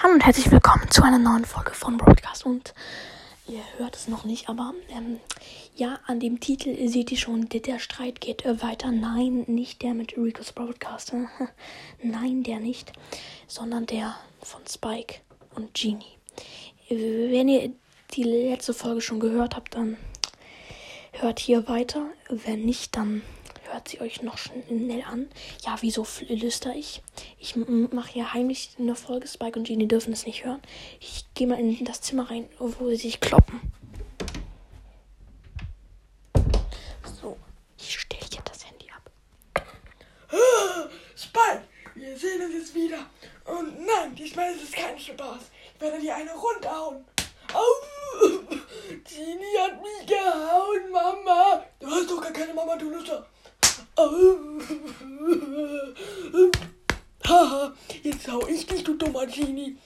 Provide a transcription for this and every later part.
Hallo und herzlich willkommen zu einer neuen Folge von Broadcast. Und ihr hört es noch nicht, aber ähm, ja, an dem Titel seht ihr schon, der, Streit geht äh, weiter. Nein, nicht der mit Rico's Broadcast. Nein, der nicht, sondern der von Spike und Genie. Wenn ihr die letzte Folge schon gehört habt, dann hört hier weiter. Wenn nicht, dann hört sie euch noch schnell an. Ja, wieso flüster ich? Ich mache hier heimlich eine Folge. Spike und Genie dürfen es nicht hören. Ich gehe mal in das Zimmer rein, wo sie sich kloppen. So, ich stelle hier das Handy ab. Spike, wir sehen uns jetzt wieder. Und nein, diesmal ist es kein Spaß. Ich werde dir eine runterhauen. Au! Genie hat mich gehauen, Mama. Du hast doch gar keine Mama, du Nutzer. Haha, jetzt hau ich dich, du dummer Genie.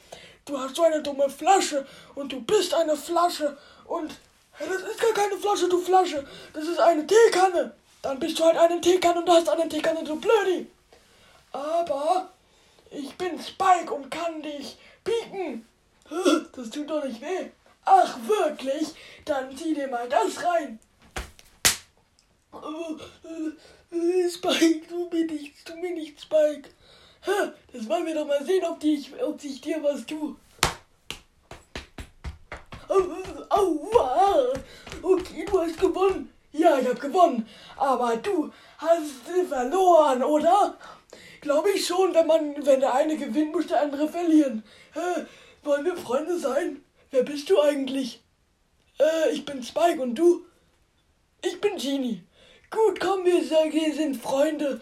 Du hast so eine dumme Flasche und du bist eine Flasche und das ist gar keine Flasche, du Flasche. Das ist eine Teekanne. Dann bist du halt eine Teekanne und hast eine Teekanne, du Blödi. Aber ich bin Spike und kann dich pieken. Das tut doch nicht weh. Ach, wirklich? Dann zieh dir mal das rein. Spike, du mir nichts, tu mir nichts, Spike. Das wollen wir doch mal sehen, ob, die, ob ich dir was tue. Aua! Okay, du hast gewonnen. Ja, ich hab gewonnen. Aber du hast verloren, oder? Glaube ich schon, wenn man, wenn der eine gewinnt, muss der andere verlieren. Hä? Wollen wir Freunde sein? Wer bist du eigentlich? Äh, ich bin Spike und du? Ich bin Genie. Gut, komm, wir, wir sind Freunde.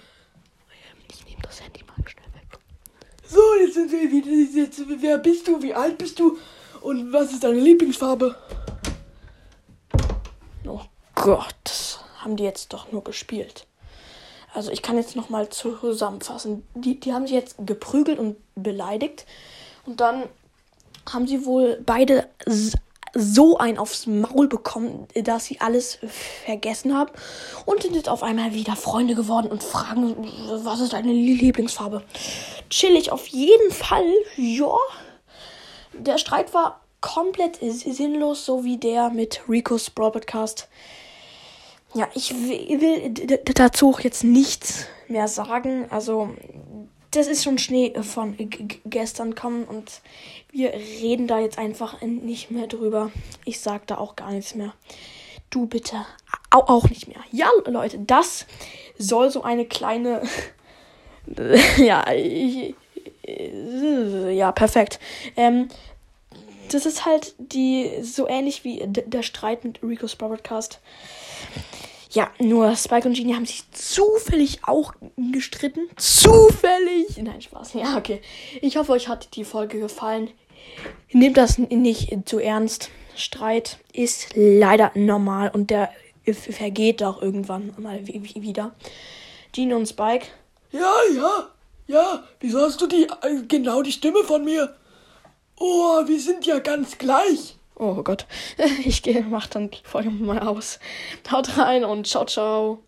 Ich nehme das Handy mal schnell weg. So, jetzt sind wir wieder. Jetzt, wer bist du? Wie alt bist du? Und was ist deine Lieblingsfarbe? Oh Gott, haben die jetzt doch nur gespielt. Also ich kann jetzt noch mal zusammenfassen. Die, die haben sich jetzt geprügelt und beleidigt. Und dann haben sie wohl beide so ein aufs Maul bekommen, dass sie alles vergessen haben und sind jetzt auf einmal wieder Freunde geworden und fragen, was ist deine Lieblingsfarbe? Chillig auf jeden Fall, ja. Der Streit war komplett sinnlos, so wie der mit Rico's Brawl Podcast. Ja, ich will dazu jetzt nichts mehr sagen. Also, das ist schon Schnee von gestern kommen und wir reden da jetzt einfach nicht mehr drüber. Ich sag da auch gar nichts mehr. Du bitte auch nicht mehr. Ja, Leute, das soll so eine kleine. ja, ich, ja, perfekt. Ähm, das ist halt die so ähnlich wie der Streit mit Rico's Broadcast. Ja, nur Spike und Genie haben sich zufällig auch gestritten. Zufällig! Nein, Spaß. Ja, okay. Ich hoffe, euch hat die Folge gefallen. Nehmt das nicht zu ernst. Streit ist leider normal und der vergeht auch irgendwann mal wieder. Genie und Spike. Ja, ja, ja. Wieso hast du die äh, genau die Stimme von mir? Oh, wir sind ja ganz gleich. Oh Gott. Ich gehe, mach dann die Folge mal aus. Haut rein und ciao, ciao.